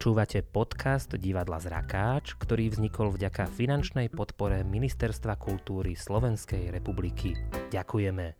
Počúvate podcast Divadla Zrakáč, ktorý vznikol vďaka finančnej podpore Ministerstva kultúry Slovenskej republiky. Ďakujeme.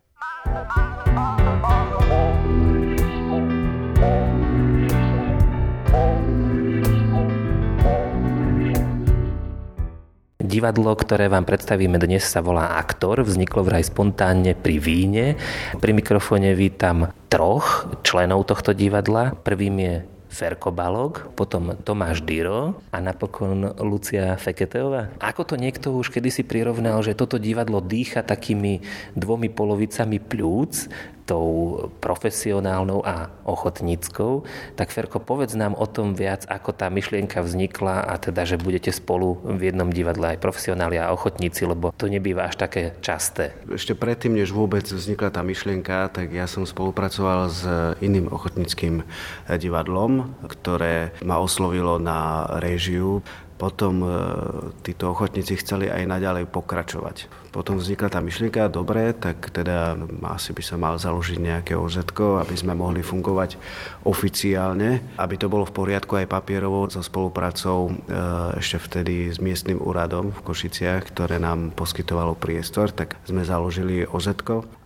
Divadlo, ktoré vám predstavíme dnes, sa volá Aktor. Vzniklo vraj spontánne pri víne. Pri mikrofóne vítam troch členov tohto divadla. Prvým je Ferko Balog, potom Tomáš Diro a napokon Lucia Feketeová. Ako to niekto už kedysi prirovnal, že toto divadlo dýcha takými dvomi polovicami pľúc, tou profesionálnou a ochotníckou. Tak Ferko, povedz nám o tom viac, ako tá myšlienka vznikla a teda, že budete spolu v jednom divadle aj profesionáli a ochotníci, lebo to nebýva až také časté. Ešte predtým, než vôbec vznikla tá myšlienka, tak ja som spolupracoval s iným ochotníckým divadlom, ktoré ma oslovilo na réžiu potom e, títo ochotníci chceli aj naďalej pokračovať. Potom vznikla tá myšlienka, dobre, tak teda asi by sa mal založiť nejaké OZ, aby sme mohli fungovať oficiálne, aby to bolo v poriadku aj papierovo so spoluprácou e, ešte vtedy s miestnym úradom v Košiciach, ktoré nám poskytovalo priestor, tak sme založili OZ,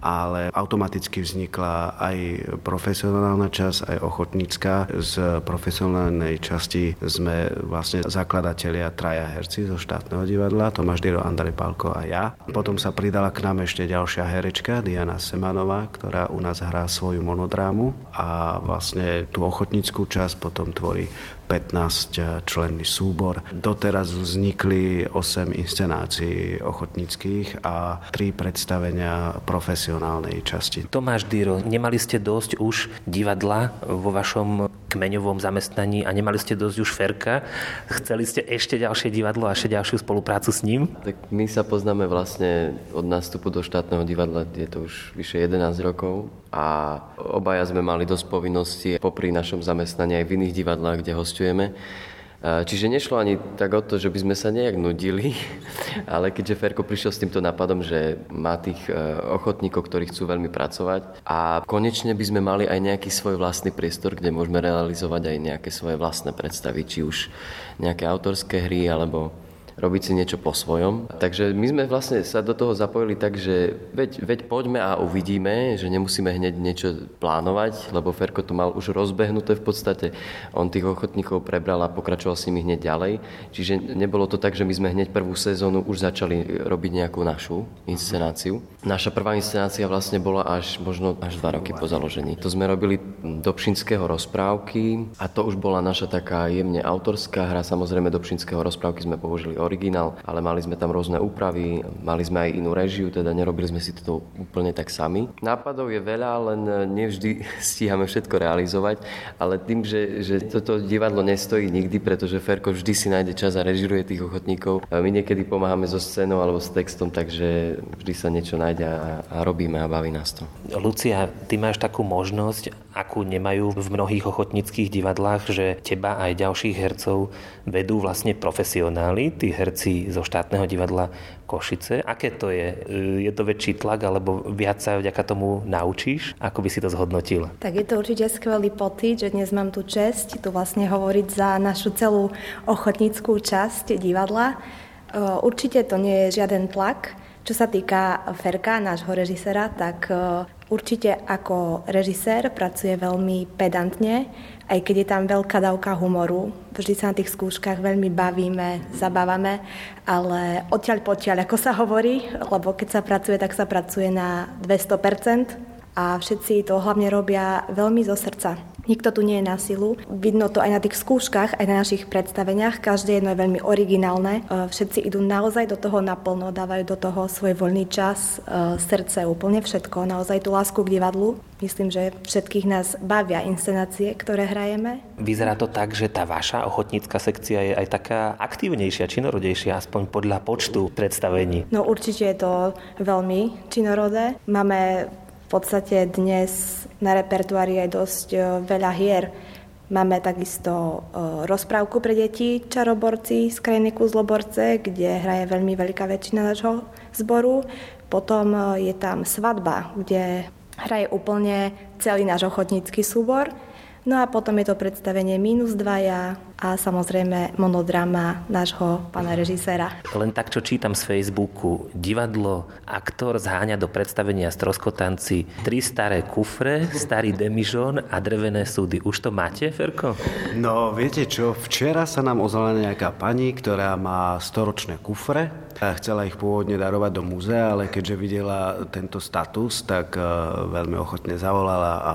ale automaticky vznikla aj profesionálna časť, aj ochotnícka. Z profesionálnej časti sme vlastne zakladať predstavitelia, traja herci zo štátneho divadla, Tomáš Diro, Andrej Pálko a ja. Potom sa pridala k nám ešte ďalšia herečka, Diana Semanová, ktorá u nás hrá svoju monodrámu a vlastne tú ochotníckú časť potom tvorí 15 členný súbor. Doteraz vznikli 8 inscenácií ochotníckých a 3 predstavenia profesionálnej časti. Tomáš Diro, nemali ste dosť už divadla vo vašom kmeňovom zamestnaní a nemali ste dosť už Ferka. Chceli ste ešte ďalšie divadlo a ešte ďalšiu spoluprácu s ním? Tak my sa poznáme vlastne od nástupu do štátneho divadla, je to už vyše 11 rokov a obaja sme mali dosť povinností popri našom zamestnaní aj v iných divadlách, kde hostujeme. Čiže nešlo ani tak o to, že by sme sa nejak nudili, ale keďže Ferko prišiel s týmto nápadom, že má tých e, ochotníkov, ktorí chcú veľmi pracovať a konečne by sme mali aj nejaký svoj vlastný priestor, kde môžeme realizovať aj nejaké svoje vlastné predstavy, či už nejaké autorské hry alebo robiť si niečo po svojom. Takže my sme vlastne sa do toho zapojili tak, že veď, veď poďme a uvidíme, že nemusíme hneď niečo plánovať, lebo Ferko to mal už rozbehnuté v podstate. On tých ochotníkov prebral a pokračoval s nimi hneď ďalej. Čiže nebolo to tak, že my sme hneď prvú sezónu už začali robiť nejakú našu inscenáciu. Naša prvá inscenácia vlastne bola až možno až dva roky po založení. To sme robili do Pšinského rozprávky a to už bola naša taká jemne autorská hra. Samozrejme do Pšinského rozprávky sme použili originál, ale mali sme tam rôzne úpravy, mali sme aj inú režiu, teda nerobili sme si to úplne tak sami. Nápadov je veľa, len nevždy stíhame všetko realizovať, ale tým, že, že toto divadlo nestojí nikdy, pretože Ferko vždy si nájde čas a režiruje tých ochotníkov. My niekedy pomáhame so scénou alebo s textom, takže vždy sa niečo nájde a, a robíme a baví nás to. Lucia, ty máš takú možnosť, akú nemajú v mnohých ochotníckých divadlách, že teba aj ďalších hercov vedú vlastne profesionáli, tí herci zo štátneho divadla Košice. Aké to je? Je to väčší tlak, alebo viac sa vďaka tomu naučíš? Ako by si to zhodnotil? Tak je to určite skvelý pocit, že dnes mám tu čest tu vlastne hovoriť za našu celú ochotníckú časť divadla. Určite to nie je žiaden tlak. Čo sa týka Ferka, nášho režisera, tak určite ako režisér pracuje veľmi pedantne aj keď je tam veľká dávka humoru. Vždy sa na tých skúškach veľmi bavíme, zabávame, ale odtiaľ potiaľ, ako sa hovorí, lebo keď sa pracuje, tak sa pracuje na 200% a všetci to hlavne robia veľmi zo srdca. Nikto tu nie je na silu. Vidno to aj na tých skúškach, aj na našich predstaveniach. Každé jedno je veľmi originálne. E, všetci idú naozaj do toho naplno, dávajú do toho svoj voľný čas, e, srdce, úplne všetko. Naozaj tú lásku k divadlu. Myslím, že všetkých nás bavia inscenácie, ktoré hrajeme. Vyzerá to tak, že tá vaša ochotnícka sekcia je aj taká aktívnejšia, činorodejšia, aspoň podľa počtu predstavení. No určite je to veľmi činorodé. Máme podstate dnes na repertoári je dosť e, veľa hier. Máme takisto e, rozprávku pre deti Čaroborci z krajiny Kuzloborce, kde hraje veľmi veľká väčšina nášho zboru. Potom e, je tam svadba, kde hraje úplne celý náš ochotnícky súbor. No a potom je to predstavenie minus dvaja a samozrejme monodrama nášho pána režiséra. Len tak, čo čítam z Facebooku, divadlo, aktor zháňa do predstavenia Stroskotanci tri staré kufre, starý demižon a drevené súdy. Už to máte, Ferko? No, viete čo, včera sa nám ozvala nejaká pani, ktorá má storočné kufre a chcela ich pôvodne darovať do múzea, ale keďže videla tento status, tak eh, veľmi ochotne zavolala a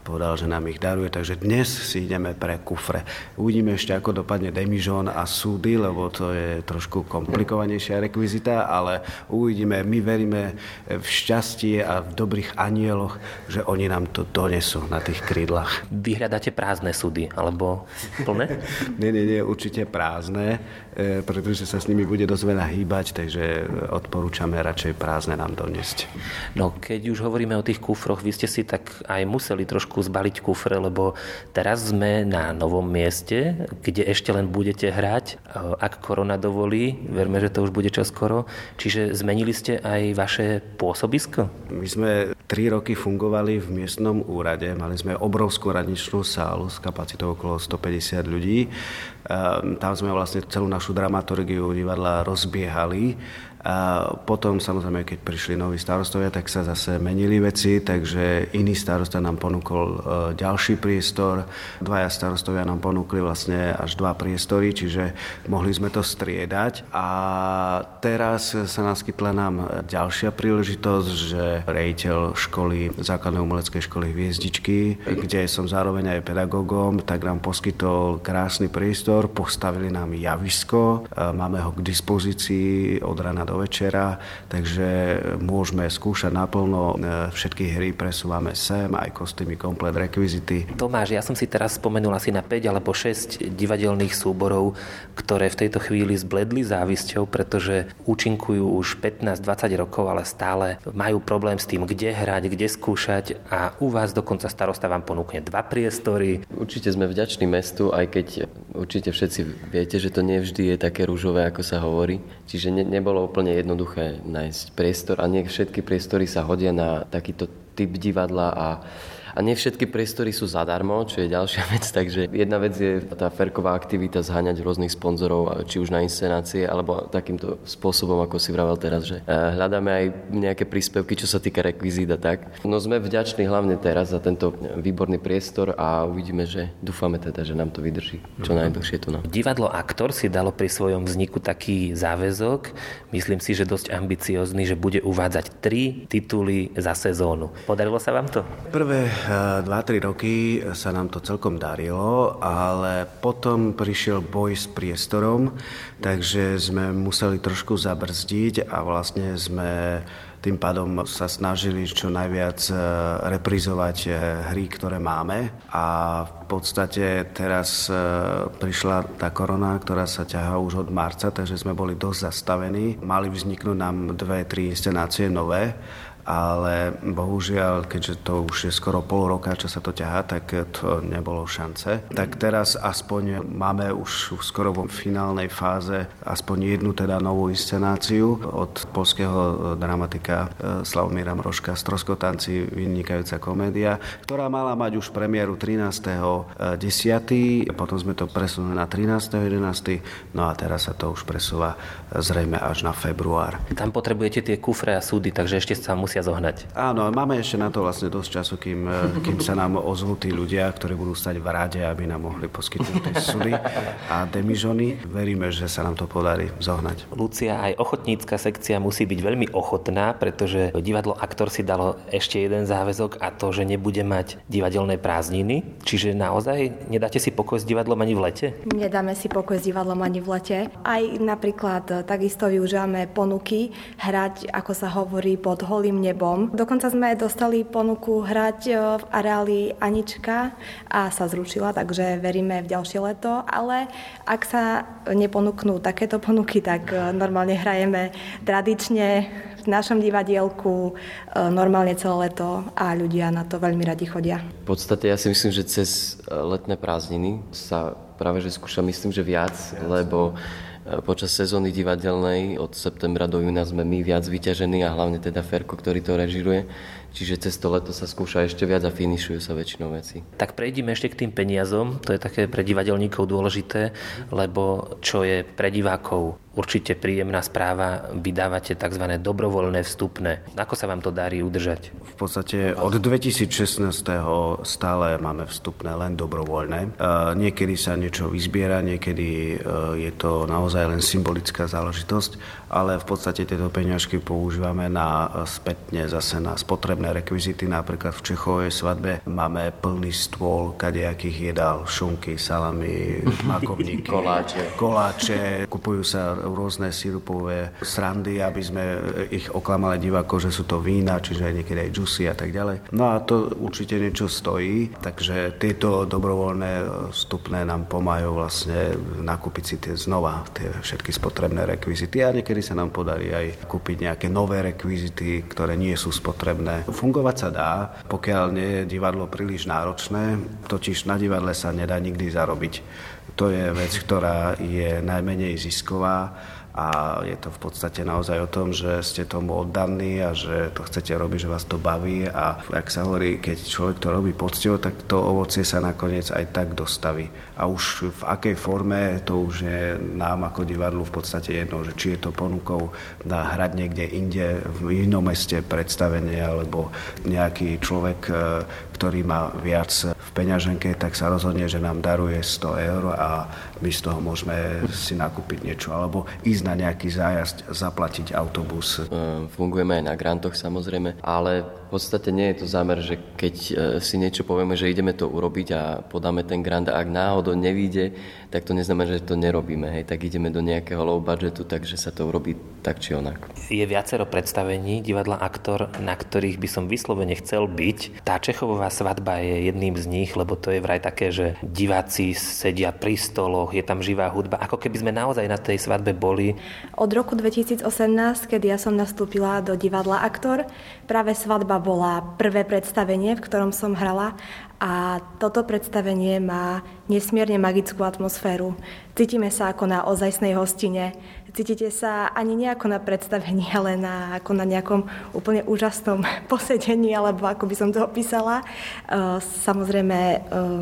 povedal, že nám ich daruje, takže dnes si ideme pre kufre. Uvidíme ešte, ako dopadne Demižon a súdy, lebo to je trošku komplikovanejšia rekvizita, ale uvidíme, my veríme v šťastie a v dobrých anieloch, že oni nám to donesú na tých krídlach. Vyhľadáte prázdne súdy, alebo plné? nie, nie, nie, určite prázdne, e, pretože sa s nimi bude dosť veľa hýbať, takže odporúčame radšej prázdne nám doniesť. No, keď už hovoríme o tých kufroch, vy ste si tak aj museli trošku zbaliť kufre, lebo teraz sme na novom mieste, kde ešte len budete hrať, ak korona dovolí, verme, že to už bude čoskoro. Čiže zmenili ste aj vaše pôsobisko? My sme tri roky fungovali v miestnom úrade, mali sme obrovskú radničnú sálu s kapacitou okolo 150 ľudí. Ehm, tam sme vlastne celú našu dramaturgiu divadla rozbiehali. A potom samozrejme, keď prišli noví starostovia, tak sa zase menili veci, takže iný starosta nám ponúkol e, ďalší priestor, dvaja starostovia nám ponúkli vlastne až dva priestory, čiže mohli sme to striedať. A teraz sa naskytla nám ďalšia príležitosť, že rejiteľ školy, základnej umeleckej školy Hviezdičky, kde som zároveň aj pedagógom, tak nám poskytol krásny priestor, postavili nám javisko, e, máme ho k dispozícii od rana do večera, takže môžeme skúšať naplno. E, všetky hry presúvame sem, aj kostýmy, komplet, rekvizity. Tomáš, ja som si teraz spomenul asi na 5 alebo 6 divadelných súborov, ktoré v tejto chvíli zbledli závisťou, pretože účinkujú už 15-20 rokov, ale stále majú problém s tým, kde hrať, kde skúšať a u vás dokonca starosta vám ponúkne dva priestory. Určite sme vďační mestu, aj keď určite všetci viete, že to nevždy je také rúžové, ako sa hovorí. Čiže ne, nebolo úplne jednoduché nájsť priestor a nie všetky priestory sa hodia na takýto typ divadla a a nie všetky priestory sú zadarmo, čo je ďalšia vec. Takže jedna vec je tá ferková aktivita zháňať rôznych sponzorov, či už na inscenácie, alebo takýmto spôsobom, ako si vravel teraz, že e, hľadáme aj nejaké príspevky, čo sa týka rekvizít a tak. No sme vďační hlavne teraz za tento výborný priestor a uvidíme, že dúfame teda, že nám to vydrží čo mhm. najdlhšie tu. No. Divadlo Aktor si dalo pri svojom vzniku taký záväzok, myslím si, že dosť ambiciózny, že bude uvádzať tri tituly za sezónu. Podarilo sa vám to? Prvé 2-3 roky sa nám to celkom darilo, ale potom prišiel boj s priestorom, takže sme museli trošku zabrzdiť a vlastne sme tým pádom sa snažili čo najviac e, reprizovať e, hry, ktoré máme a v podstate teraz e, prišla tá korona, ktorá sa ťahá už od marca, takže sme boli dosť zastavení. Mali vzniknúť nám dve, tri inscenácie nové ale bohužiaľ, keďže to už je skoro pol roka, čo sa to ťahá, tak to nebolo šance. Tak teraz aspoň máme už skoro vo finálnej fáze aspoň jednu teda novú inscenáciu od polského dramatika e, Slavomíra Mroška Stroskotanci vynikajúca komédia, ktorá mala mať už premiéru 13.10. Potom sme to presunuli na 13.11. No a teraz sa to už presúva zrejme až na február. Tam potrebujete tie kufre a súdy, takže ešte sa musí musia zohnať. Áno, máme ešte na to vlastne dosť času, kým, eh, kým sa nám ozvú tí ľudia, ktorí budú stať v rade, aby nám mohli poskytnúť tie sudy a demižony. Veríme, že sa nám to podarí zohnať. Lucia, aj ochotnícka sekcia musí byť veľmi ochotná, pretože divadlo Aktor si dalo ešte jeden záväzok a to, že nebude mať divadelné prázdniny. Čiže naozaj nedáte si pokoj s divadlom ani v lete? Nedáme si pokoj s divadlom ani v lete. Aj napríklad eh, takisto využívame ponuky hrať, ako sa hovorí, pod holým nebom. Dokonca sme dostali ponuku hrať e, v areáli Anička a sa zrušila, takže veríme v ďalšie leto, ale ak sa neponúknú takéto ponuky, tak e, normálne hrajeme tradične v našom divadielku e, normálne celé leto a ľudia na to veľmi radi chodia. V podstate ja si myslím, že cez letné prázdniny sa práve že skúša myslím, že viac, lebo počas sezóny divadelnej od septembra do júna sme my viac vyťažení a hlavne teda Ferko, ktorý to režiruje. Čiže cez to leto sa skúša ešte viac a finišujú sa väčšinou veci. Tak prejdime ešte k tým peniazom. To je také pre divadelníkov dôležité, lebo čo je pre divákov určite príjemná správa, vydávate tzv. dobrovoľné vstupné. Ako sa vám to darí udržať? V podstate od 2016. stále máme vstupné len dobrovoľné. Niekedy sa niečo vyzbiera, niekedy e, je to naozaj len symbolická záležitosť, ale v podstate tieto peňažky používame na e, spätne zase na spotrebné rekvizity. Napríklad v Čechovej svadbe máme plný stôl kadejakých jedál, šunky, salami, makovníky, koláče. koláče. Kupujú sa rôzne sirupové srandy, aby sme ich oklamali divákov, že sú to vína, čiže niekedy aj džusy a tak ďalej. No a to určite niečo stojí, takže tieto dobrovoľné vstupné nám pomáhajú vlastne nakúpiť si tie znova tie všetky spotrebné rekvizity a niekedy sa nám podarí aj kúpiť nejaké nové rekvizity, ktoré nie sú spotrebné. Fungovať sa dá, pokiaľ nie je divadlo príliš náročné, totiž na divadle sa nedá nikdy zarobiť. To je vec, ktorá je najmenej zisková a je to v podstate naozaj o tom, že ste tomu oddaní a že to chcete robiť, že vás to baví a ak sa hovorí, keď človek to robí poctivo, tak to ovocie sa nakoniec aj tak dostaví. A už v akej forme, to už je nám ako divadlu v podstate jedno, že či je to ponukou na hrať niekde inde, v inom meste predstavenie, alebo nejaký človek, ktorý má viac v peňaženke, tak sa rozhodne, že nám daruje 100 eur a my z toho môžeme si nakúpiť niečo. Alebo ísť na nejaký zájazd, zaplatiť autobus. E, fungujeme aj na grantoch samozrejme, ale v podstate nie je to zámer, že keď e, si niečo povieme, že ideme to urobiť a podáme ten grant a ak náhodou nevíde, tak to neznamená, že to nerobíme. Hej, tak ideme do nejakého low budgetu, takže sa to urobí tak či onak. Je viacero predstavení divadla Aktor, na ktorých by som vyslovene chcel byť. Tá Čechová svadba je jedným z nich, lebo to je vraj také, že diváci sedia pri stoloch, je tam živá hudba, ako keby sme naozaj na tej svadbe boli od roku 2018, kedy ja som nastúpila do divadla Aktor, práve svadba bola prvé predstavenie, v ktorom som hrala a toto predstavenie má nesmierne magickú atmosféru. Cítime sa ako na ozajstnej hostine. Cítite sa ani nejako na predstavení, ale na, ako na nejakom úplne úžasnom posedení, alebo ako by som to opísala. E, samozrejme, e,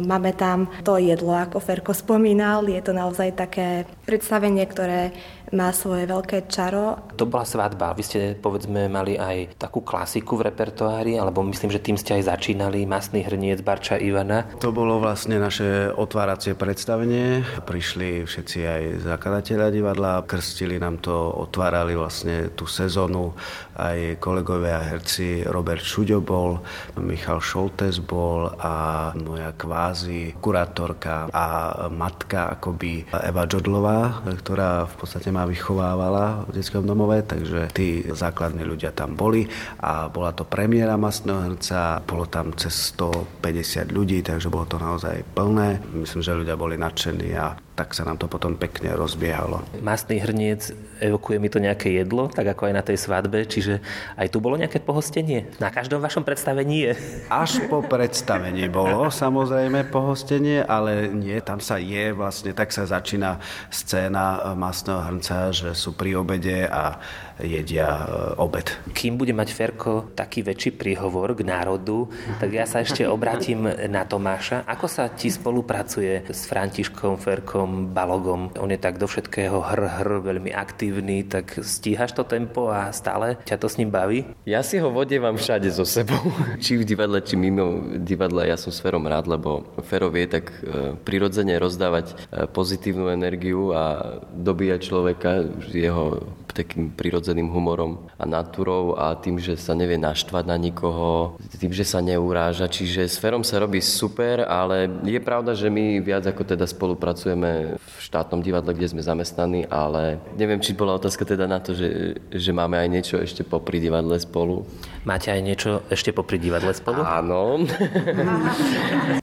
máme tam to jedlo, ako Ferko spomínal. Je to naozaj také predstavenie, ktoré má svoje veľké čaro. To bola svadba. Vy ste, povedzme, mali aj takú klasiku v repertoári, alebo myslím, že tým ste aj začínali, Masný hrniec Barča Ivana. To bolo vlastne naše otváracie predstavenie. Prišli všetci aj zakladatelia divadla, krstili nám to, otvárali vlastne tú sezónu. Aj kolegovia herci Robert Šuďo bol, Michal Šoltes bol a moja kvázi kurátorka a matka akoby Eva Džodlová, ktorá v podstate ma vychovávala v detskom domove, takže tí základní ľudia tam boli a bola to premiéra Mastného hrca, bolo tam cez 150 ľudí, takže bolo to naozaj plné. Myslím, že ľudia boli nadšení a tak sa nám to potom pekne rozbiehalo. Masný hrniec, evokuje mi to nejaké jedlo, tak ako aj na tej svadbe, čiže aj tu bolo nejaké pohostenie? Na každom vašom predstavení je? Až po predstavení bolo samozrejme pohostenie, ale nie, tam sa je vlastne, tak sa začína scéna masného hrnca, že sú pri obede a jedia e, obed. Kým bude mať Ferko taký väčší príhovor k národu, tak ja sa ešte obrátim na Tomáša. Ako sa ti spolupracuje s Františkom Ferkom Balogom. On je tak do všetkého hr, hr, veľmi aktívny, tak stíhaš to tempo a stále ťa to s ním baví? Ja si ho vodievam všade so sebou. či v divadle, či mimo divadla. Ja som s Ferom rád, lebo Fero vie tak e, prirodzene rozdávať e, pozitívnu energiu a dobíjať človeka jeho takým prirodzeným humorom a natúrou a tým, že sa nevie naštvať na nikoho, tým, že sa neuráža. Čiže s Ferom sa robí super, ale je pravda, že my viac ako teda spolupracujeme v štátnom divadle, kde sme zamestnaní, ale neviem, či bola otázka teda na to, že, že máme aj niečo ešte popri divadle spolu. Máte aj niečo ešte popri divadle spolu? Áno.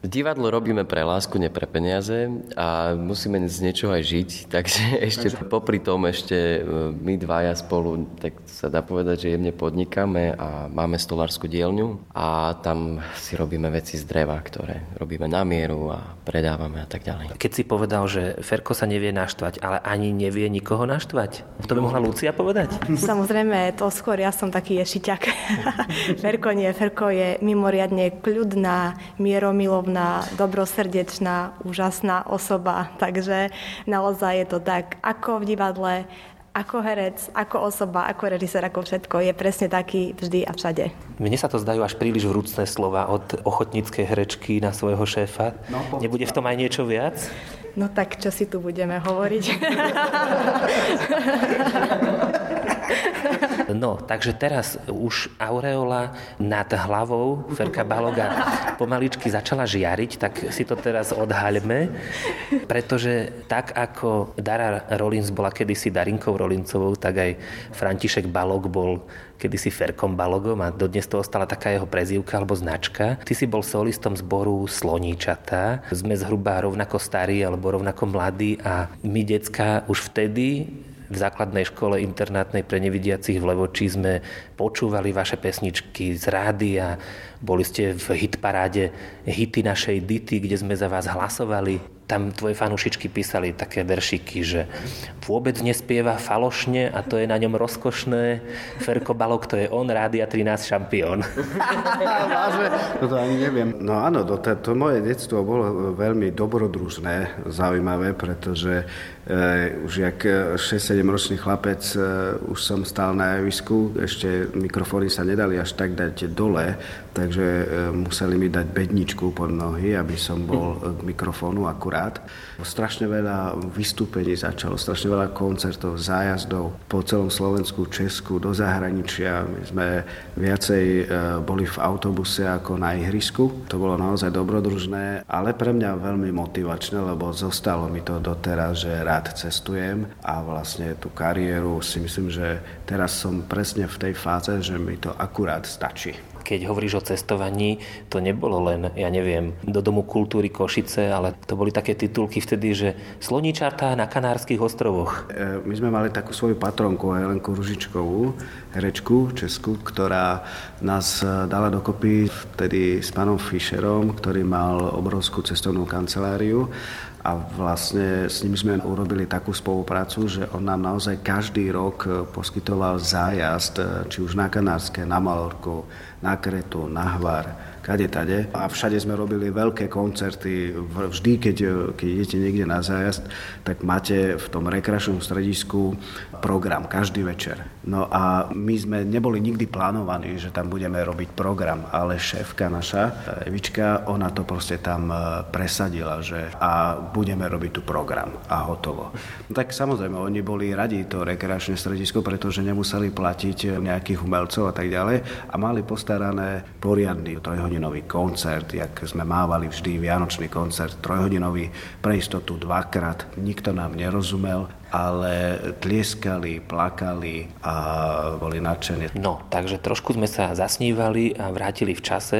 Divadlo robíme pre lásku, nie pre peniaze a musíme z niečoho aj žiť, takže ešte popri tom ešte e, my dvaja spolu, tak sa dá povedať, že jemne podnikáme a máme stolárskú dielňu a tam si robíme veci z dreva, ktoré robíme na mieru a predávame a tak ďalej. Keď si povedal, že Ferko sa nevie naštvať, ale ani nevie nikoho naštvať, to by mohla Lucia povedať? Samozrejme, to skôr ja som taký ješiťak. Ferko nie, Ferko je mimoriadne kľudná, mieromilovná, dobrosrdečná, úžasná osoba, takže naozaj je to tak, ako v divadle, ako herec, ako osoba, ako režisér, ako všetko, je presne taký vždy a všade. Mne sa to zdajú až príliš vrúcne slova od ochotníckej herečky na svojho šéfa. No, Nebude v tom aj niečo viac? No tak čo si tu budeme hovoriť? No, takže teraz už aureola nad hlavou Ferka Baloga pomaličky začala žiariť, tak si to teraz odhaľme, pretože tak ako Dara Rollins bola kedysi Darinkou Rollincovou, tak aj František Balog bol kedysi Ferkom Balogom a dodnes to ostala taká jeho prezývka alebo značka. Ty si bol solistom zboru Sloníčata. Sme zhruba rovnako starí alebo rovnako mladí a my decka už vtedy v základnej škole internátnej pre nevidiacich v Levoči sme počúvali vaše pesničky z rádia, boli ste v hitparáde Hity našej Dity, kde sme za vás hlasovali tam tvoje fanúšičky písali také veršiky, že vôbec nespieva falošne a to je na ňom rozkošné. Ferko Balok, to je on, Rádia 13 šampión. Vážne? No to ani neviem. No áno, to, to moje detstvo bolo veľmi dobrodružné, zaujímavé, pretože už jak 6-7 ročný chlapec e, už som stál na javisku, ešte mikrofóny sa nedali až tak dať dole, takže museli mi dať bedničku pod nohy, aby som bol k mikrofónu akurát. Strašne veľa vystúpení začalo, strašne veľa koncertov, zájazdov po celom Slovensku, Česku, do zahraničia. My sme viacej e, boli v autobuse ako na ihrisku. To bolo naozaj dobrodružné, ale pre mňa veľmi motivačné, lebo zostalo mi to doteraz, že rád cestujem a vlastne tú kariéru si myslím, že teraz som presne v tej fáze, že mi to akurát stačí keď hovoríš o cestovaní, to nebolo len, ja neviem, do Domu kultúry Košice, ale to boli také titulky vtedy, že Sloníčarta na Kanárskych ostrovoch. E, my sme mali takú svoju patronku, Helenku Ružičkovú, herečku Česku, ktorá nás e, dala dokopy vtedy s pánom Fischerom, ktorý mal obrovskú cestovnú kanceláriu a vlastne s ním sme urobili takú spoluprácu, že on nám naozaj každý rok e, poskytoval zájazd, či už na Kanárske, na Malorku, na Kretu, na Hvar, kade tade. A všade sme robili veľké koncerty. Vždy, keď, keď idete niekde na zájazd, tak máte v tom rekreačnom stredisku program každý večer. No a my sme neboli nikdy plánovaní, že tam budeme robiť program, ale šéfka naša, Evička, ona to proste tam e, presadila, že a budeme robiť tu program a hotovo. No tak samozrejme, oni boli radi to rekreačné stredisko, pretože nemuseli platiť nejakých umelcov a tak ďalej a mali postarané poriadny trojhodinový koncert, jak sme mávali vždy Vianočný koncert, trojhodinový pre istotu dvakrát. Nikto nám nerozumel, ale tlieskali, plakali a boli nadšení. No, takže trošku sme sa zasnívali a vrátili v čase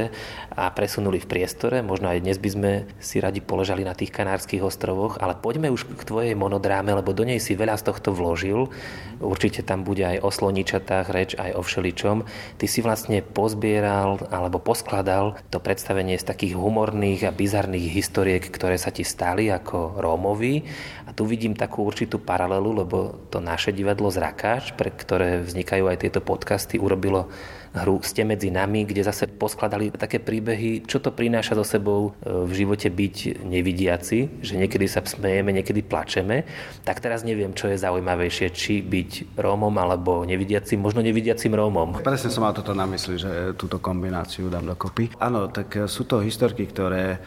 a presunuli v priestore. Možno aj dnes by sme si radi poležali na tých Kanárskych ostrovoch, ale poďme už k tvojej monodráme, lebo do nej si veľa z tohto vložil. Určite tam bude aj o sloničatách reč, aj o všeličom. Ty si vlastne pozbieral alebo poskladal to predstavenie z takých humorných a bizarných historiek, ktoré sa ti stali ako Rómovi. A tu vidím takú určitú paralelu lebo to naše divadlo Zrakáč, pre ktoré vznikajú aj tieto podcasty, urobilo hru Ste medzi nami, kde zase poskladali také príbehy, čo to prináša so sebou e, v živote byť nevidiaci, že niekedy sa smejeme, niekedy plačeme. Tak teraz neviem, čo je zaujímavejšie, či byť Rómom alebo nevidiacim, možno nevidiacim Rómom. Presne som mal toto na mysli, že túto kombináciu dám dokopy. Áno, tak e, sú to historky, ktoré e,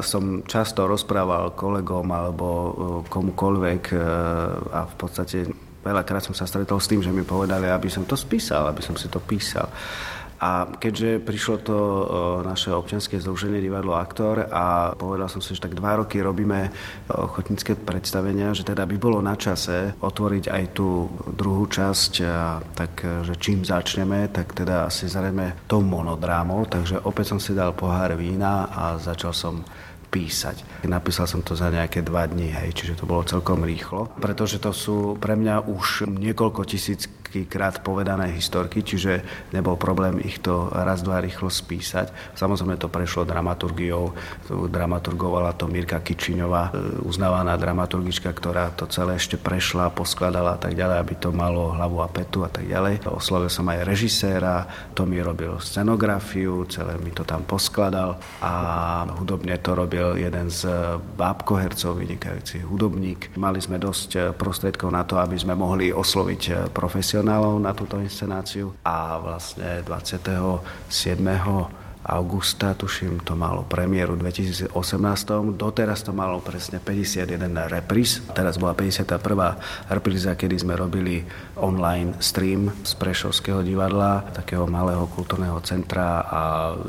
som často rozprával kolegom alebo komukoľvek a v podstate veľakrát som sa stretol s tým, že mi povedali, aby som to spísal, aby som si to písal. A keďže prišlo to naše občianske združenie divadlo Aktor a povedal som si, že tak dva roky robíme ochotnícke predstavenia, že teda by bolo na čase otvoriť aj tú druhú časť, a tak že čím začneme, tak teda asi zrejme tou monodrámou, takže opäť som si dal pohár vína a začal som písať. Napísal som to za nejaké dva dní, hej, čiže to bolo celkom rýchlo, pretože to sú pre mňa už niekoľko tisíc krát povedané historky, čiže nebol problém ich to raz, dva rýchlo spísať. Samozrejme to prešlo dramaturgiou, dramaturgovala to Mirka Kičiňová, e, uznávaná dramaturgička, ktorá to celé ešte prešla, poskladala a tak ďalej, aby to malo hlavu a petu a tak ďalej. Oslovil som aj režiséra, to mi robil scenografiu, celé mi to tam poskladal a hudobne to robil jeden z bábkohercov, vynikajúci hudobník. Mali sme dosť prostriedkov na to, aby sme mohli osloviť profesionálne profesionálov na túto inscenáciu. A vlastne 27 augusta, tuším, to malo premiéru 2018. Doteraz to malo presne 51 repríz. Teraz bola 51. repríza, kedy sme robili online stream z Prešovského divadla, takého malého kultúrneho centra a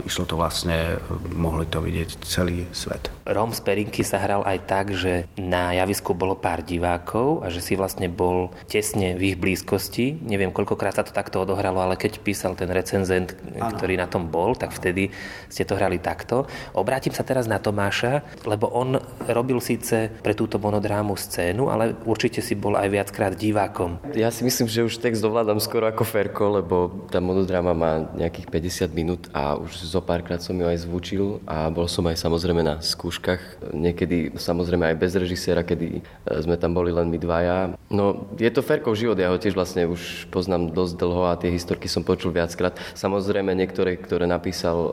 išlo to vlastne, mohli to vidieť celý svet. Rom z Perinky sa hral aj tak, že na javisku bolo pár divákov a že si vlastne bol tesne v ich blízkosti. Neviem, koľkokrát sa to takto odohralo, ale keď písal ten recenzent, ano. ktorý na tom bol, tak vtedy ste to hrali takto. Obrátim sa teraz na Tomáša, lebo on robil síce pre túto monodrámu scénu, ale určite si bol aj viackrát divákom. Ja si myslím, že už text ovládam skoro ako Ferko, lebo tá monodráma má nejakých 50 minút a už zo párkrát som ju aj zvučil a bol som aj samozrejme na skúškach, niekedy samozrejme aj bez režiséra, kedy e, sme tam boli len my dvaja. No, je to Ferkov život, ja ho tiež vlastne už poznám dosť dlho a tie historky som počul viackrát. Samozrejme niektoré, ktoré napísal,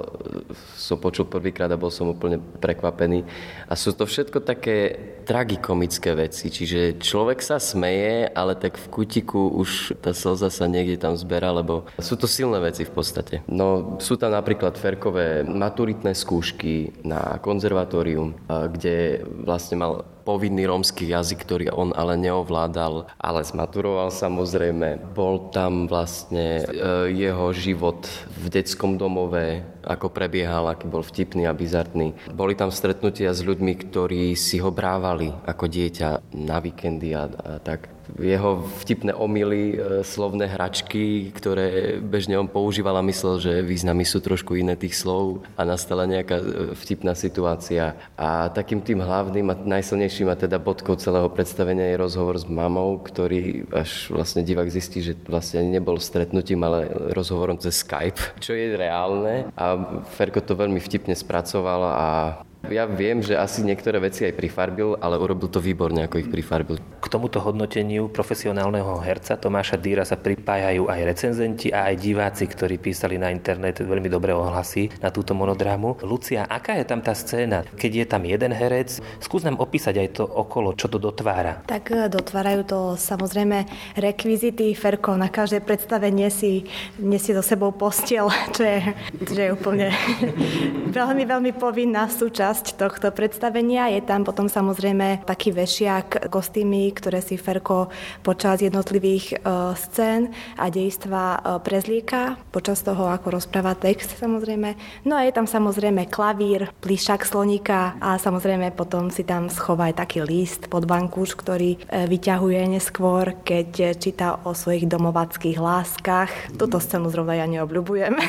som počul prvýkrát a bol som úplne prekvapený. A sú to všetko také tragikomické veci, čiže človek sa smeje, ale tak v kutiku už tá slza sa niekde tam zberá, lebo sú to silné veci v podstate. No, sú tam napríklad Ferkové maturitné skúšky na konzervatóriu konzervatórium, kde vlastne mal povinný rómsky jazyk, ktorý on ale neovládal, ale zmaturoval samozrejme. Bol tam vlastne e, jeho život v detskom domove, ako prebiehal, aký bol vtipný a bizartný. Boli tam stretnutia s ľuďmi, ktorí si ho brávali ako dieťa na víkendy a, a tak jeho vtipné omily, e, slovné hračky, ktoré bežne on používal a myslel, že významy sú trošku iné tých slov a nastala nejaká e, vtipná situácia. A takým tým hlavným a najsilnejším a teda bodkou celého predstavenia je rozhovor s mamou, ktorý až vlastne divák zistí, že vlastne nebol stretnutím, ale rozhovorom cez Skype, čo je reálne a Ferko to veľmi vtipne spracoval a ja viem, že asi niektoré veci aj prifarbil, ale urobil to výborne, ako ich prifarbil. K tomuto hodnoteniu profesionálneho herca Tomáša Dýra sa pripájajú aj recenzenti a aj diváci, ktorí písali na internet veľmi dobré ohlasy na túto monodrámu. Lucia, aká je tam tá scéna? Keď je tam jeden herec, skús nám opísať aj to okolo, čo to dotvára. Tak e, dotvárajú to samozrejme rekvizity. Ferko na každé predstavenie si nesie so sebou postiel, čo je, čo je úplne veľmi, veľmi povinná súčasť časť tohto predstavenia. Je tam potom samozrejme taký vešiak, kostýmy, ktoré si Ferko počas jednotlivých uh, scén a dejstva uh, prezlieka počas toho, ako rozpráva text samozrejme. No a je tam samozrejme klavír, plišak sloníka a samozrejme potom si tam schová aj taký list pod bankúš, ktorý uh, vyťahuje neskôr, keď číta o svojich domovackých láskach. Túto scénu zrovna ja neobľúbujem.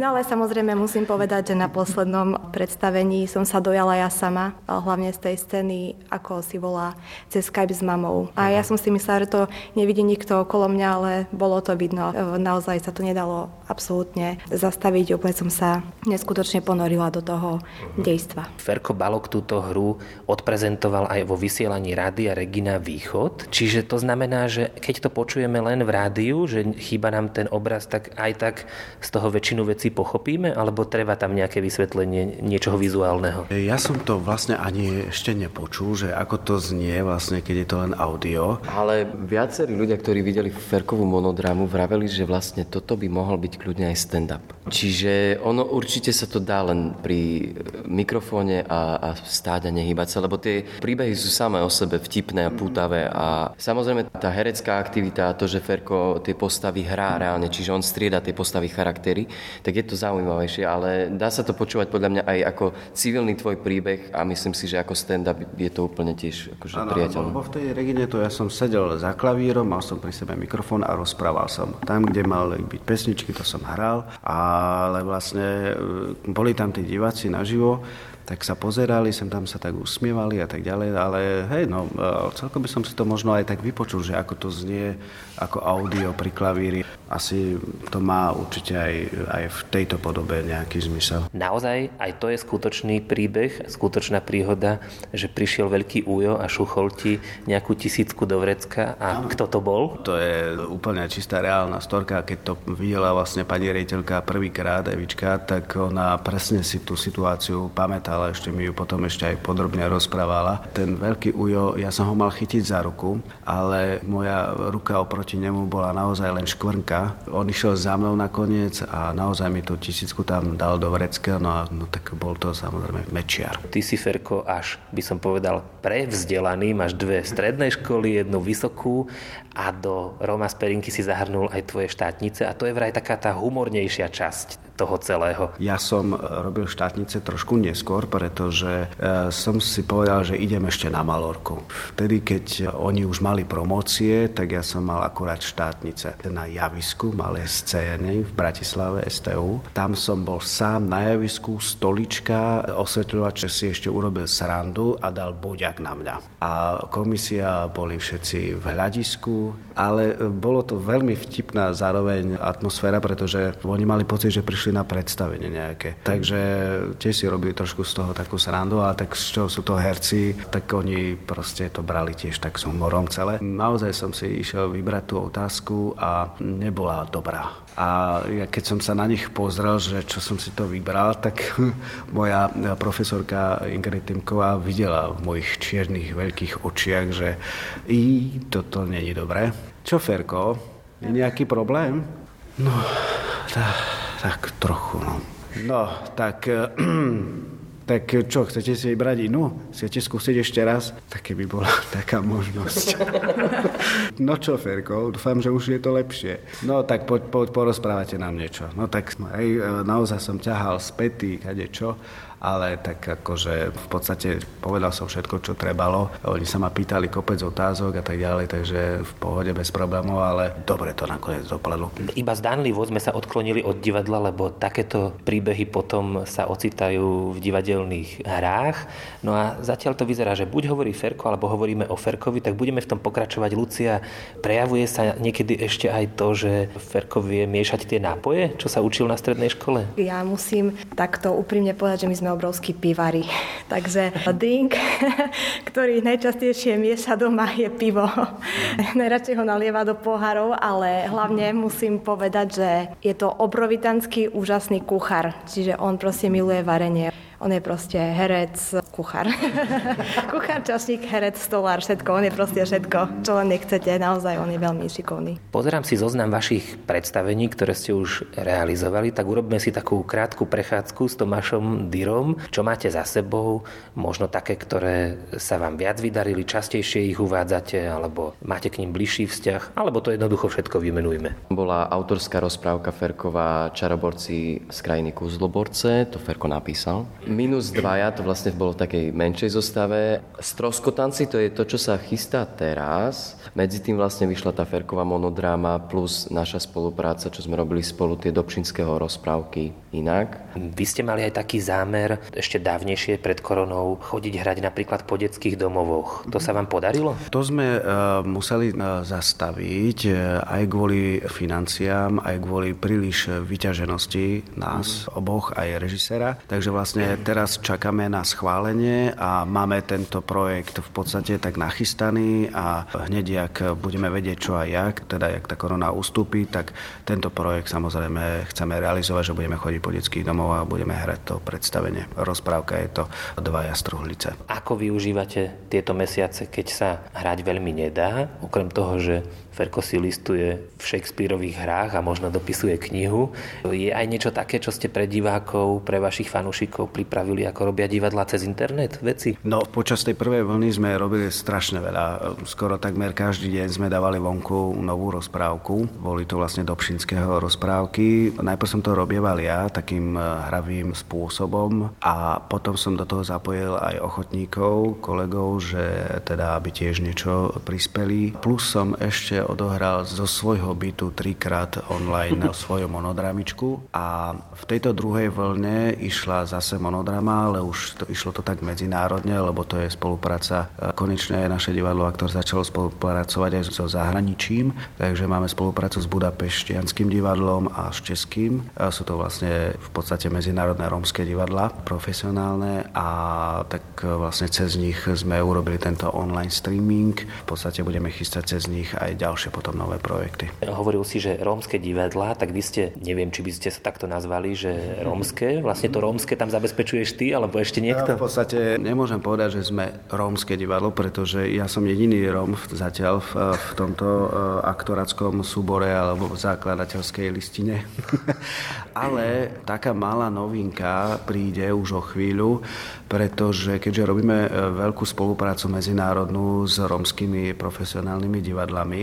no ale samozrejme musím povedať, že na poslednom predstavení som sa dojala ja sama, hlavne z tej scény, ako si volá cez Skype s mamou. A ja som si myslela, že to nevidí nikto okolo mňa, ale bolo to vidno. Naozaj sa to nedalo absolútne zastaviť. Úplne som sa neskutočne ponorila do toho dejstva. Ferko Balok túto hru odprezentoval aj vo vysielaní Rádia Regina Východ. Čiže to znamená, že keď to počujeme len v rádiu, že chýba nám ten obraz, tak aj tak z toho väčšinu vecí pochopíme, alebo treba tam nejaké vysvetlenie niečoho vizuálneho. Ja som to vlastne ani ešte nepočul, že ako to znie vlastne, keď je to len audio. Ale viacerí ľudia, ktorí videli Ferkovú monodrámu, vraveli, že vlastne toto by mohol byť kľudne aj stand-up. Čiže ono určite sa to dá len pri mikrofóne a, a stáť a nehýbať sa, lebo tie príbehy sú samé o sebe vtipné a pútavé a samozrejme tá herecká aktivita, to, že Ferko tie postavy hrá reálne, čiže on strieda tie postavy charaktery, tak je to zaujímavejšie, ale dá sa to to počúvať podľa mňa aj ako civilný tvoj príbeh a myslím si, že ako stand-up je to úplne tiež akože ano, priateľné. Lebo v tej Regine to ja som sedel za klavírom, mal som pri sebe mikrofón a rozprával som. Tam, kde mali byť pesničky, to som hral, ale vlastne e, boli tam tí diváci naživo, tak sa pozerali, sem tam sa tak usmievali a tak ďalej, ale hej, no e, celkom by som si to možno aj tak vypočul, že ako to znie ako audio pri klavíri. Asi to má určite aj, aj v tejto podobe nejaký zmysel. Naozaj, aj to je skutočný príbeh, skutočná príhoda, že prišiel veľký újo a šuchol ti nejakú tisícku do vrecka a ano. kto to bol? To je úplne čistá reálna storka. Keď to videla vlastne pani rejiteľka prvýkrát, Evička, tak ona presne si tú situáciu pamätala ešte mi ju potom ešte aj podrobne rozprávala. Ten veľký ujo, ja som ho mal chytiť za ruku, ale moja ruka oproti nemu bola naozaj len škvrnka. On išiel za mnou nakoniec a naozaj mi tú tisícku tam dal do vrecka, no a no, tak bol to samozrejme mečiar. Ty si, Ferko, až by som povedal prevzdelaný, máš dve stredné školy, jednu vysokú a do Roma Sperinky si zahrnul aj tvoje štátnice a to je vraj taká tá humornejšia časť toho celého? Ja som robil štátnice trošku neskôr, pretože e, som si povedal, že idem ešte na Malorku. Vtedy, keď oni už mali promócie, tak ja som mal akurát štátnice na javisku, malé scény v Bratislave STU. Tam som bol sám na javisku, stolička, osvetľovač, si ešte urobil srandu a dal boďak na mňa. A komisia boli všetci v hľadisku, ale bolo to veľmi vtipná zároveň atmosféra, pretože oni mali pocit, že prišli na predstavenie nejaké. Takže tiež si robili trošku z toho takú srandu, a tak z čoho sú to herci, tak oni proste to brali tiež tak s humorom celé. Naozaj som si išiel vybrať tú otázku a nebola dobrá. A ja keď som sa na nich pozrel, že čo som si to vybral, tak moja profesorka Ingrid Timková videla v mojich čiernych veľkých očiach, že i toto není dobré. Čo, Ferko, je nejaký problém? No, tá, tak trochu, no. No, tak... tak čo, chcete si vybrať inú? Chcete skúsiť ešte raz? Tak keby bola taká možnosť. no čo, Ferko, dúfam, že už je to lepšie. No tak poď, poď porozprávate nám niečo. No tak hej, naozaj som ťahal späty, kade čo ale tak akože v podstate povedal som všetko, čo trebalo. Oni sa ma pýtali kopec otázok a tak ďalej, takže v pohode bez problémov, ale dobre to nakoniec dopadlo. Iba zdánlivo sme sa odklonili od divadla, lebo takéto príbehy potom sa ocitajú v divadelných hrách. No a zatiaľ to vyzerá, že buď hovorí Ferko, alebo hovoríme o Ferkovi, tak budeme v tom pokračovať. Lucia, prejavuje sa niekedy ešte aj to, že Ferko vie miešať tie nápoje, čo sa učil na strednej škole? Ja musím takto úprimne povedať, že my sme obrovskí pivari. Takže drink, ktorý najčastejšie mieša doma, je pivo. Najradšej ho nalieva do pohárov, ale hlavne musím povedať, že je to obrovitanský úžasný kuchár. Čiže on proste miluje varenie. On je proste herec, kuchár. kuchár, čašník, herec, stolár, všetko. On je proste všetko, čo len nechcete. Naozaj, on je veľmi šikovný. Pozerám si zoznam vašich predstavení, ktoré ste už realizovali, tak urobme si takú krátku prechádzku s Tomášom Dyrom. Čo máte za sebou? Možno také, ktoré sa vám viac vydarili, častejšie ich uvádzate, alebo máte k ním bližší vzťah, alebo to jednoducho všetko vymenujme. Bola autorská rozprávka Ferková Čaroborci z krajiny Kuzloborce, to Ferko napísal minus dvaja, to vlastne bolo v takej menšej zostave. Stroskotanci to je to, čo sa chystá teraz. Medzi tým vlastne vyšla tá Ferková monodráma plus naša spolupráca, čo sme robili spolu tie Dobšinského rozprávky inak. Vy ste mali aj taký zámer ešte dávnejšie pred koronou chodiť hrať napríklad po detských domovoch. To sa vám podarilo? To sme uh, museli uh, zastaviť uh, aj kvôli financiám, aj kvôli príliš vyťaženosti nás mm. oboch, aj režisera. Takže vlastne teraz čakáme na schválenie a máme tento projekt v podstate tak nachystaný a hneď, jak budeme vedieť čo a jak, teda jak tá korona ustúpi, tak tento projekt samozrejme chceme realizovať, že budeme chodiť po detských domov a budeme hrať to predstavenie. Rozprávka je to Dvaja struhlice. Ako využívate tieto mesiace, keď sa hrať veľmi nedá, okrem toho, že Ferko si v Shakespeareových hrách a možno dopisuje knihu. Je aj niečo také, čo ste pre divákov, pre vašich fanúšikov pripravili, ako robia divadla cez internet veci? No, počas tej prvej vlny sme robili strašne veľa. Skoro takmer každý deň sme dávali vonku novú rozprávku. Boli to vlastne do Pšinského rozprávky. Najprv som to robieval ja takým eh, hravým spôsobom a potom som do toho zapojil aj ochotníkov, kolegov, že teda aby tiež niečo prispeli. Plus som ešte odohral zo svojho bytu trikrát online na svoju monodramičku a v tejto druhej vlne išla zase monodrama, ale už to, išlo to tak medzinárodne, lebo to je spolupráca. Konečne naše divadlo Aktor začalo spolupracovať aj so zahraničím, takže máme spoluprácu s Budapeštianským divadlom a s Českým. Sú to vlastne v podstate medzinárodné rómske divadla, profesionálne a tak vlastne cez nich sme urobili tento online streaming. V podstate budeme chystať cez nich aj ďalšie potom nové projekty. Hovoril si, že rómske divadla, tak vy ste, neviem, či by ste sa takto nazvali, že rómske, vlastne to rómske tam zabezpečuješ ty, alebo ešte niekto? Ja v podstate nemôžem povedať, že sme rómske divadlo, pretože ja som jediný Róm zatiaľ v, v tomto e, aktorackom súbore alebo v zakladateľskej listine. Ale taká malá novinka príde už o chvíľu, pretože keďže robíme e, veľkú spoluprácu medzinárodnú s rómskymi profesionálnymi divadlami,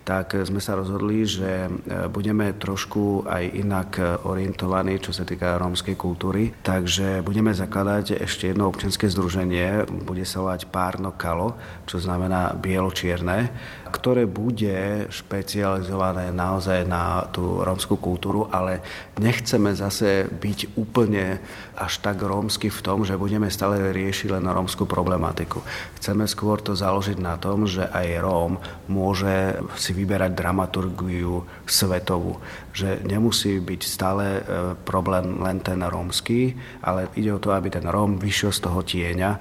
tak sme sa rozhodli, že e, budeme trošku aj inak orientovaní, čo sa týka rómskej kultúry. Takže budeme zakladať ešte jedno občianske združenie, bude sa volať Párno Kalo, čo znamená bielo-čierne, ktoré bude špecializované naozaj na tú rómskú kultúru, ale nechceme zase byť úplne až tak rómsky v tom, že budeme stále riešiť len rómskú problematiku. Chceme skôr to založiť na tom, že aj Róm môže si vyberať dramaturgiu svetovú. Že nemusí byť stále e, problém len ten rómsky, ale ide o to, aby ten Róm vyšiel z toho tieňa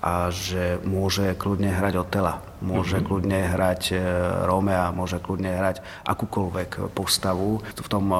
a že môže kľudne hrať Otela Môže mm-hmm. kľudne hrať e, Romea, môže kľudne hrať akúkoľvek postavu v tom e,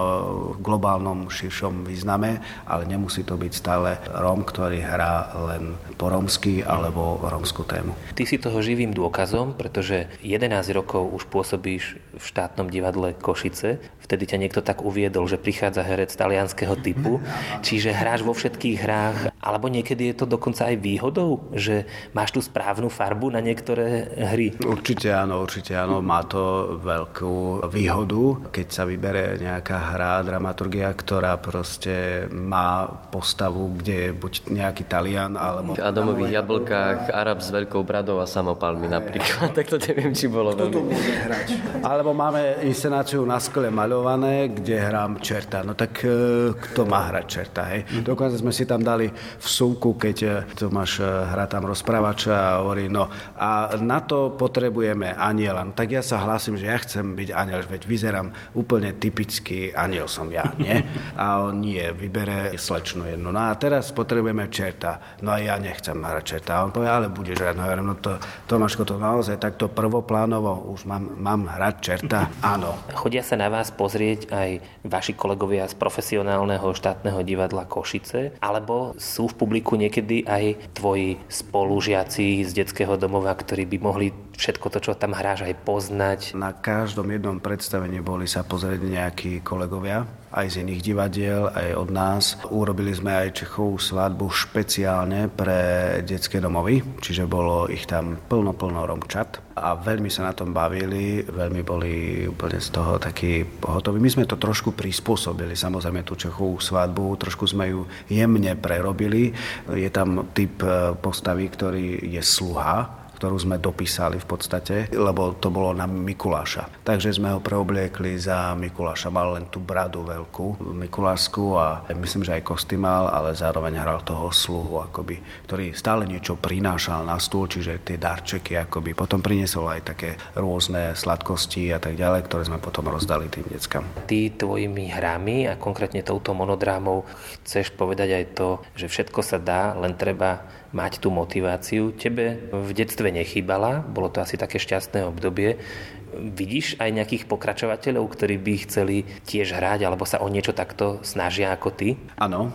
globálnom širšom význame, ale nemusí to byť stále Róm, ktorý hrá len po rómsky alebo rómskú tému. Ty si toho živým dôkazom, pretože 11 rokov už pôsobíš v štátnom divadle Košice. Vtedy ťa niekto tak uviedol, že prichádza herec talianského typu, čiže hráš vo všetkých hrách, alebo niekedy je to dokonca aj výhodou, že máš tú správnu farbu na niektoré hry. Určite áno, určite áno. Má to veľkú výhodu, keď sa vybere nejaká hra, dramaturgia, ktorá proste má postavu, kde je buď nejaký Talian, alebo... V Adamových jablkách, Arab s veľkou bradou a samopalmi napríklad. tak to neviem, či bolo Kto to môže hrať? Alebo máme inscenáciu na skle maľované, kde hrám čerta. No tak e, kto má hrať čerta, hej? Mm. Dokonca sme si tam dali v súku, keď e, Tomáš e, hrá tam rozprávača a hovorí, no a na to potrebujeme aniela. Tak ja sa hlásim, že ja chcem byť aniel, veď vyzerám úplne typický aniel som ja, nie? A on nie, vybere slečnú jednu. No a teraz potrebujeme čerta. No a ja nechcem hrať čerta. A on povie, ale budeš hrať. No, no to, Tomáško, to naozaj takto prvoplánovo už mám, mám hrať čerta? Áno. Chodia sa na vás pozrieť aj vaši kolegovia z profesionálneho štátneho divadla Košice, alebo sú v publiku niekedy aj tvoji spolužiaci z detského domova, ktorí by mohli všetko to, čo tam hráš, aj poznať. Na každom jednom predstavení boli sa pozrieť nejakí kolegovia, aj z iných divadiel, aj od nás. Urobili sme aj Čechovú svadbu špeciálne pre detské domovy, čiže bolo ich tam plno, plno romčat a veľmi sa na tom bavili, veľmi boli úplne z toho takí hotoví. My sme to trošku prispôsobili, samozrejme tú Čechovú svadbu, trošku sme ju jemne prerobili. Je tam typ postavy, ktorý je sluha, ktorú sme dopísali v podstate, lebo to bolo na Mikuláša. Takže sme ho preobliekli za Mikuláša. Mal len tú bradu veľkú, Mikulášskú a myslím, že aj kostýmal, ale zároveň hral toho sluhu, akoby, ktorý stále niečo prinášal na stôl, čiže tie darčeky akoby. Potom priniesol aj také rôzne sladkosti a tak ďalej, ktoré sme potom rozdali tým deckám. Ty tvojimi hrami a konkrétne touto monodrámou chceš povedať aj to, že všetko sa dá, len treba mať tú motiváciu. Tebe v detstve nechýbala, bolo to asi také šťastné obdobie. Vidíš aj nejakých pokračovateľov, ktorí by chceli tiež hrať alebo sa o niečo takto snažia ako ty? Áno.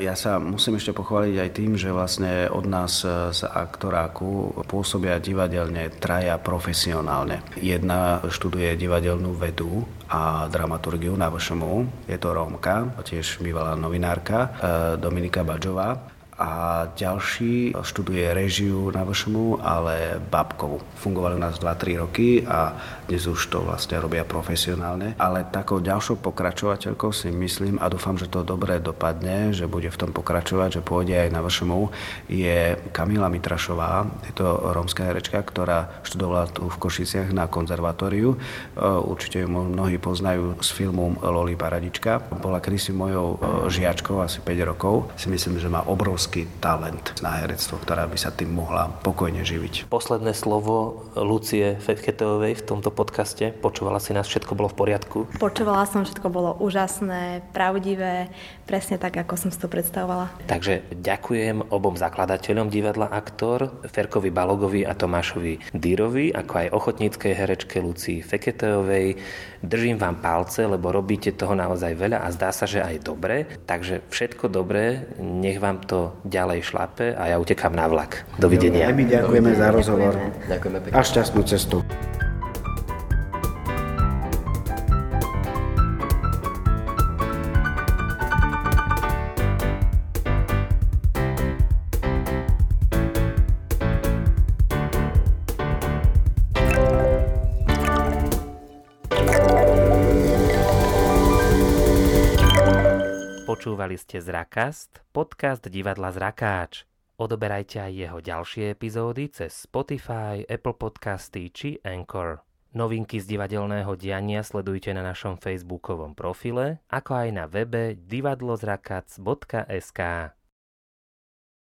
Ja sa musím ešte pochváliť aj tým, že vlastne od nás z aktoráku pôsobia divadelne traja profesionálne. Jedna študuje divadelnú vedu a dramaturgiu na VŠMU. Je to Rómka, tiež bývalá novinárka Dominika Badžová a ďalší študuje režiu na VŠMu, ale babkovú. Fungovali u nás 2-3 roky a dnes už to vlastne robia profesionálne. Ale takou ďalšou pokračovateľkou si myslím a dúfam, že to dobre dopadne, že bude v tom pokračovať, že pôjde aj na VŠMu, je Kamila Mitrašová. Je to rómska herečka, ktorá študovala tu v Košiciach na konzervatóriu. Určite ju mnohí poznajú s filmom Loli Paradička. Bola kedysi mojou žiačkou asi 5 rokov. Si myslím, že má obrovský obrovský talent na herectvo, ktorá by sa tým mohla pokojne živiť. Posledné slovo Lucie Fetchetovej v tomto podcaste. Počúvala si nás, všetko bolo v poriadku? Počúvala som, všetko bolo úžasné, pravdivé, presne tak, ako som si to predstavovala. Takže ďakujem obom zakladateľom divadla Aktor, Ferkovi Balogovi a Tomášovi Dýrovi, ako aj ochotníckej herečke Lucii Feketeovej. Držím vám palce, lebo robíte toho naozaj veľa a zdá sa, že aj dobre. Takže všetko dobré, nech vám to ďalej šlape a ja utekám na vlak. Dovidenia. my ďakujeme za rozhovor. Ďakujeme pekne. A šťastnú cestu. Ste Zrakast, podcast divadla Zrakáč. Odoberajte aj jeho ďalšie epizódy cez Spotify, Apple Podcasty či Anchor. Novinky z divadelného diania sledujte na našom facebookovom profile, ako aj na webe divadlozrakac.sk.